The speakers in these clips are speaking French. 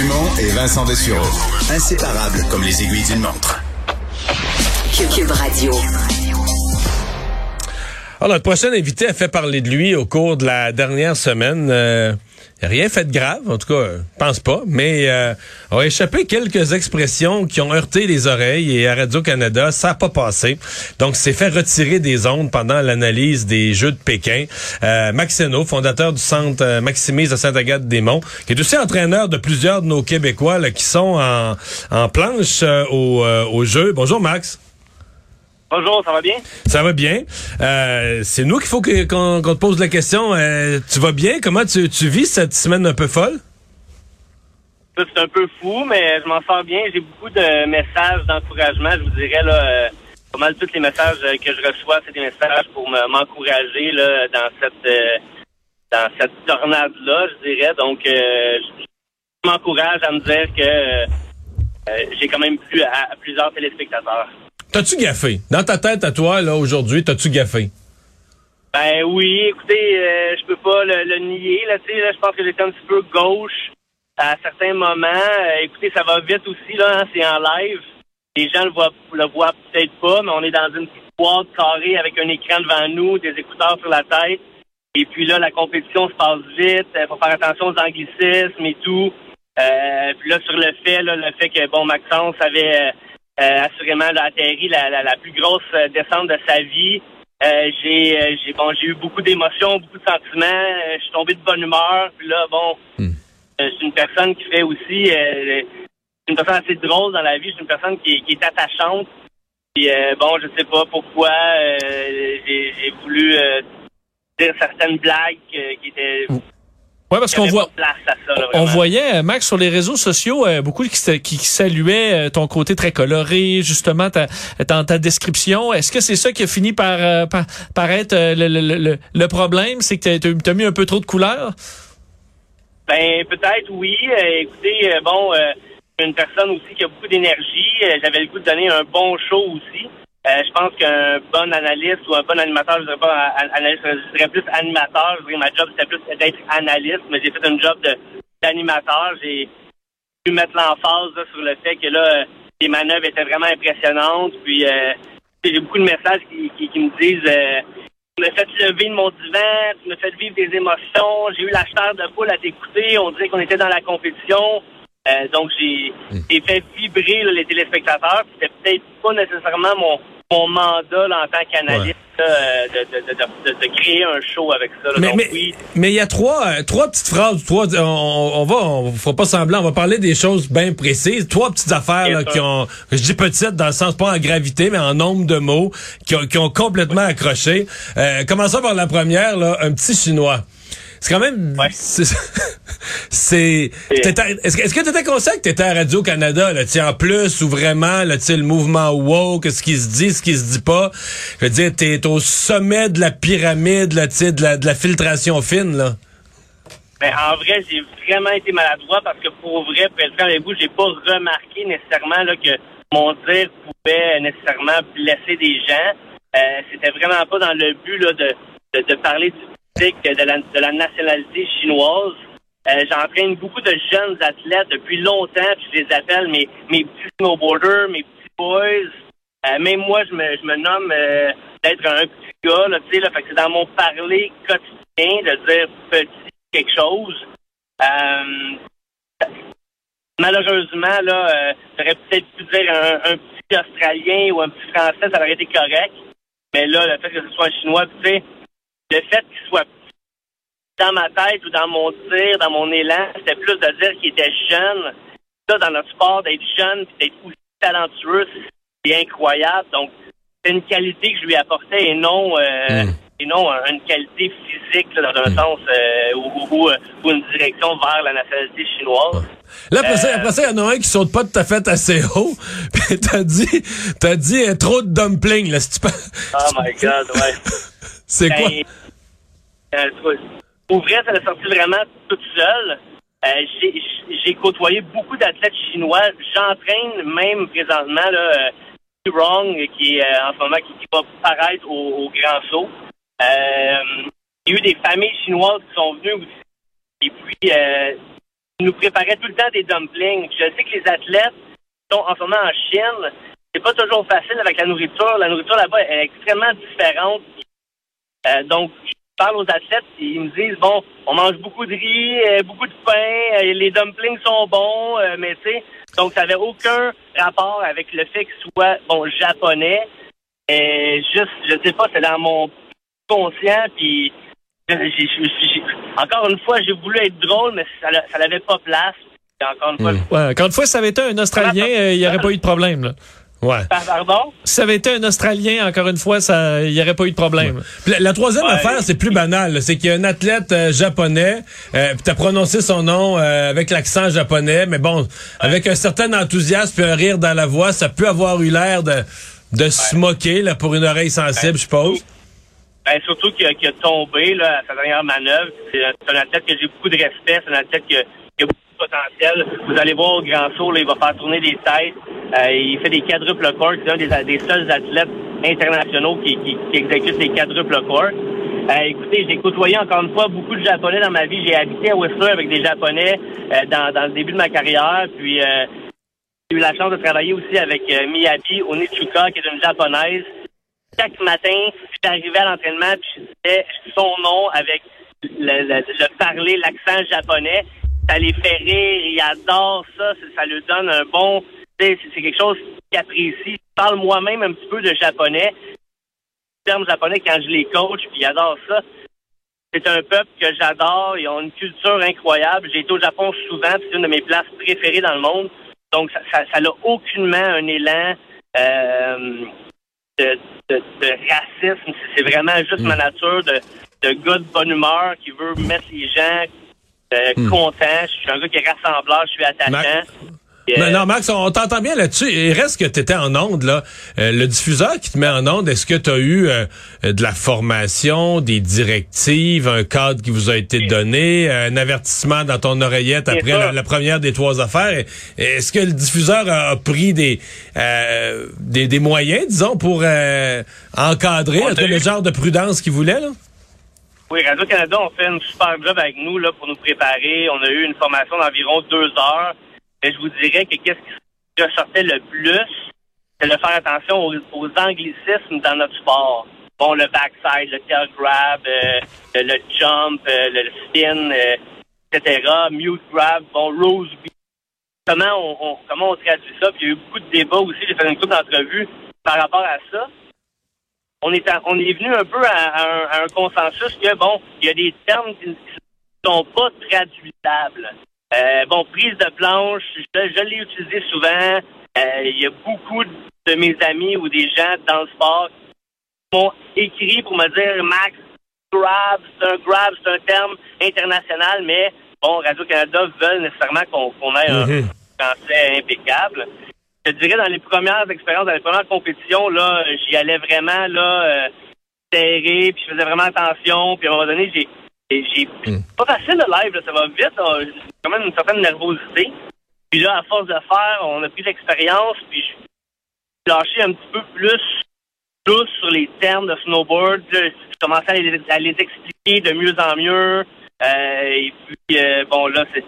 Dumont et Vincent Dessureau. Inséparables comme les aiguilles d'une montre. Cube Radio. Alors, notre prochain invité a fait parler de lui au cours de la dernière semaine. Euh, rien fait de grave, en tout cas, je pense pas, mais euh, a échappé quelques expressions qui ont heurté les oreilles et à Radio-Canada, ça n'a pas passé. Donc, c'est fait retirer des ondes pendant l'analyse des Jeux de Pékin. Euh, Max fondateur du centre euh, Maximise de Sainte-Agathe-des-Monts, qui est aussi entraîneur de plusieurs de nos Québécois qui sont en, en planche euh, au, euh, aux Jeux. Bonjour, Max. Bonjour, ça va bien? Ça va bien. Euh, c'est nous qu'il faut que- qu'on te pose la question. Euh, tu vas bien? Comment tu, tu vis cette semaine un peu folle? C'est un peu fou, mais je m'en sors bien. J'ai beaucoup de messages d'encouragement. Je vous dirais, là, euh, pas mal tous les messages que je reçois, c'est des messages pour me- m'encourager là, dans cette dans cette tornade-là, je dirais. Donc, je m'encourage à me dire que j'ai quand même plu à, à plusieurs téléspectateurs. T'as-tu gaffé? Dans ta tête à toi, là, aujourd'hui, t'as-tu gaffé? Ben oui, écoutez, euh, je peux pas le, le nier. Là, là, je pense que j'étais un petit peu gauche à certains moments. Euh, écoutez, ça va vite aussi, là, hein, c'est en live. Les gens le voient, le voient peut-être pas, mais on est dans une petite boîte carrée avec un écran devant nous, des écouteurs sur la tête. Et puis là, la compétition se passe vite. Il faut faire attention aux anglicismes et tout. Euh, puis là, sur le fait, là, le fait que bon, Maxence avait euh, assurément là, atterri la, la, la plus grosse euh, descente de sa vie. Euh, j'ai j'ai bon j'ai eu beaucoup d'émotions, beaucoup de sentiments. Je suis tombé de bonne humeur. Puis là, bon, je suis une personne qui fait aussi une personne assez drôle dans la vie. Je suis une personne qui, qui est attachante. Puis euh, bon, je sais pas pourquoi euh, j'ai voulu euh, dire certaines blagues qui étaient Ouais, parce qu'on voit. ça. là, On voyait, euh, Max, sur les réseaux sociaux, euh, beaucoup qui, sa- qui saluaient euh, ton côté très coloré, justement, ta, dans ta description. Est-ce que c'est ça qui a fini par, euh, par, par être le, le, le, le problème? C'est que tu as mis un peu trop de couleurs? Ben peut-être oui. Euh, écoutez, bon, je suis une personne aussi qui a beaucoup d'énergie. J'avais le goût de donner un bon show aussi. Euh, je pense qu'un bon analyste ou un bon animateur, je dirais pas analyste, je dirais plus animateur. Je dirais ma job c'était plus d'être analyste, mais j'ai fait un job d'animateur. J'ai pu mettre l'emphase sur le fait que là, les manœuvres étaient vraiment impressionnantes. Puis euh, j'ai beaucoup de messages qui, qui, qui me disent euh, tu m'as fait lever de mon divan, tu m'as fait vivre des émotions, j'ai eu la chair de poule à t'écouter, on dirait qu'on était dans la compétition. Euh, donc j'ai j'ai fait vibrer là, les téléspectateurs. C'était peut-être pas nécessairement mon, mon mandat là, en tant qu'analyste euh, de, de, de, de, de créer un show avec ça. là. Mais donc mais oui, mais il y a trois euh, trois petites phrases, trois on, on va on fera pas semblant, on va parler des choses bien précises, trois petites affaires là, qui ont je dis petites dans le sens pas en gravité mais en nombre de mots qui ont, qui ont complètement accroché. Euh, commençons par la première là, un petit chinois. C'est quand même Ouais. c'est est-ce que tu étais conscient que tu étais à Radio Canada là, en plus ou vraiment là, le mouvement woke, ce qui se dit, ce qui se dit pas. Je veux dire tu es au sommet de la pyramide là, de la de la filtration fine là. Ben, en vrai, j'ai vraiment été maladroit parce que pour vrai, pour être franc avec vous, j'ai pas remarqué nécessairement là, que mon dire pouvait nécessairement blesser des gens. Euh, C'était vraiment pas dans le but là, de, de, de parler du de la, nationalité chinoise. Euh, J'entraîne beaucoup de jeunes athlètes depuis longtemps, puis je les appelle mes, mes petits snowboarders, mes petits boys. Euh, même moi, je me, je me nomme euh, d'être un petit gars, tu sais, fait que c'est dans mon parler quotidien de dire petit quelque chose. Malheureusement, là, j'aurais peut-être pu dire un, un petit Australien ou un petit Français, ça aurait été correct. Mais là, le fait que ce soit un Chinois, tu sais, le fait qu'il soit dans ma tête ou dans mon tir, dans mon élan, c'était plus de dire qu'il était jeune. Ça, dans notre sport, d'être jeune puis d'être aussi talentueux, c'est incroyable. Donc, c'est une qualité que je lui apportais et non euh, Mm. et non un- une qualité physique là, dans un sens euh, ou, ou- ou une direction vers la nationalité chinoise. Là, après, ça, Euh, après ça, il y en a un qui saute pas tout à fait assez haut. Puis t'as dit, t'as dit euh, trop de dumplings, là. Si tu peux- Oh my God, ouais. C'est quoi? Ben, euh, pour vrai, ça a sorti vraiment toute seule. Euh, j'ai- côtoyé beaucoup d'athlètes chinois. J'entraîne même présentement là, euh, qui est euh, en ce moment qui, qui va paraître au, au Grand Saut. Euh, il y a eu des familles chinoises qui sont venues aussi. Et puis, euh, ils nous préparaient tout le temps des dumplings. Je sais que les athlètes qui sont en ce moment en Chine, c'est pas toujours facile avec la nourriture. La nourriture là-bas est extrêmement différente. Euh, donc, je parle aux athlètes, ils me disent, bon, on mange beaucoup de riz, euh, beaucoup de pain, euh, les dumplings sont bons, euh, mais tu sais, donc ça n'avait aucun rapport avec le fait qu'ils soient, bon, japonais. Et juste, je sais pas, c'est dans mon conscient, puis encore une fois, j'ai voulu être drôle, mais ça n'avait pas place. Et encore une fois, Ouais, encore une fois, si ça avait été un Australien, il n'y aurait pas eu de problème. Là. Ouais. pardon? Si ça avait été un Australien, encore une fois, ça, il n'y aurait pas eu de problème. La, la troisième Ouais. affaire, c'est plus banal. C'est qu'il y a un athlète euh, japonais, euh, puis t'as prononcé son nom euh, avec l'accent japonais, mais bon, avec un certain enthousiasme et un rire dans la voix, ça peut avoir eu l'air de, de se moquer là, pour une oreille sensible, je suppose. Ben, surtout qu'il a, qu'il a tombé là, à sa dernière manœuvre. C'est un, athlète que j'ai beaucoup de respect. C'est un athlète qui potentiel. Vous allez voir au grand saut, il va faire tourner des têtes. Euh, il fait des quadruples corps. C'est un des, seuls athlètes internationaux qui, qui, qui exécute les quadruples corps. Euh, écoutez, j'ai côtoyé encore une fois beaucoup de Japonais dans ma vie. J'ai habité à Whistler avec des Japonais euh, dans, le début de ma carrière. Puis j'ai eu la chance de travailler aussi avec Miyabi Onichuka, qui est une japonaise chaque matin, j'arrivais à l'entraînement, puis je disais son nom avec le, le parler, l'accent japonais. Ça les fait rire, ils adorent ça, ça, lui donne un bon... C'est quelque chose qu'ils apprécient. Je parle moi-même un petit peu de japonais, termes japonais quand je les coach, puis ils adorent ça. C'est un peuple que j'adore, ils ont une culture incroyable. J'ai été au Japon souvent, c'est une de mes places préférées dans le monde. Donc, ça n'a ça, aucunement un élan... Euh, de, de, de racisme. C'est vraiment juste ma nature de, de gars de bonne humeur qui veut mettre les gens euh, contents. Je suis un gars qui est rassembleur, je suis attachant. Mac- Et, Mais euh, non, Max, on t'entend bien là-dessus. Il reste que tu étais en onde, là. Euh, le diffuseur qui te met en onde, est-ce que tu as eu euh, de la formation, des directives, un cadre qui vous a été donné, un avertissement dans ton oreillette après la, la première des trois affaires? Est-ce que le diffuseur a, a pris des, euh, des, des moyens, disons, pour encadrer le genre de prudence qu'il voulait, là? Oui, Radio-Canada, on fait une super job avec nous là, pour nous préparer. On a eu une formation d'environ deux heures. Et je vous dirais que qu'est-ce qui ressortait le plus, c'est de faire attention aux, anglicismes dans notre sport. Bon, le backside, le tail grab, euh, le, jump, euh, le, spin, euh, etc. Mute grab, bon, rose. Comment on, on- comment on traduit ça? Puis il y a eu beaucoup de débats aussi. J'ai fait une couple d'entrevues par rapport à ça on est, à- on est venu un peu à, à un, à un consensus que, bon, il y a des termes qui ne sont pas traduisables. Euh, bon, prise de planche, je, je l'ai utilisé souvent. Euh, il y a beaucoup de mes amis ou des gens dans le sport qui m'ont écrit pour me dire, Max, grab, c'est un grab, c'est un terme international, mais bon, Radio-Canada veulent nécessairement qu'on ait un Mhm. français impeccable. Je dirais dans les premières expériences, dans les premières compétitions, là, j'y allais vraiment là euh, serré, puis je faisais vraiment attention, puis à un moment donné, j'ai j'ai j'ai- pas facile le live, là, ça va vite, j'ai quand même une certaine nervosité. Puis là, à force de faire, on a pris l'expérience, puis je j'ai lâché un petit peu plus douce sur les termes de snowboard. Là, je commençais à les, à les expliquer de mieux en mieux. Euh, et puis, euh, bon, là, c'est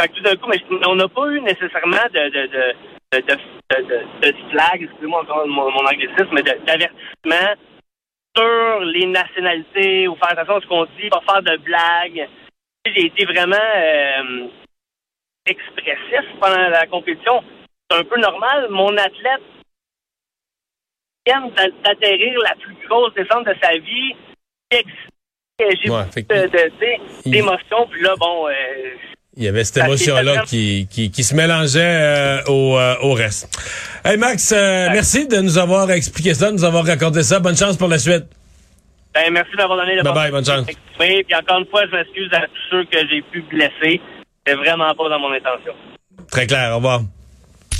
fait que tout d'un coup, mais on n'a pas eu nécessairement de, de, de, de, de, de, flag, excusez-moi encore mon, mon anglicisme, mais d'avertissement sur les nationalités ou faire attention à ce qu'on dit, pas faire de blagues. J'ai été vraiment euh, expressif pendant la compétition. C'est un peu normal. Mon athlète vient d'a- d'atterrir la plus grosse descente de sa vie. J'ai Ouais, d'émotions. Puis là, bon, euh, Il y avait cette émotion-là qui, qui, qui se mélangeait euh, au, euh, au reste. Hey Max, euh, merci de nous avoir expliqué ça, de nous avoir raconté ça. Bonne chance pour la suite. Ben, merci d'avoir donné Bye bye, bonne chance. Puis encore une fois, je m'excuse à tous ceux que j'ai pu blesser. C'est vraiment pas dans mon intention. Très clair. Au revoir.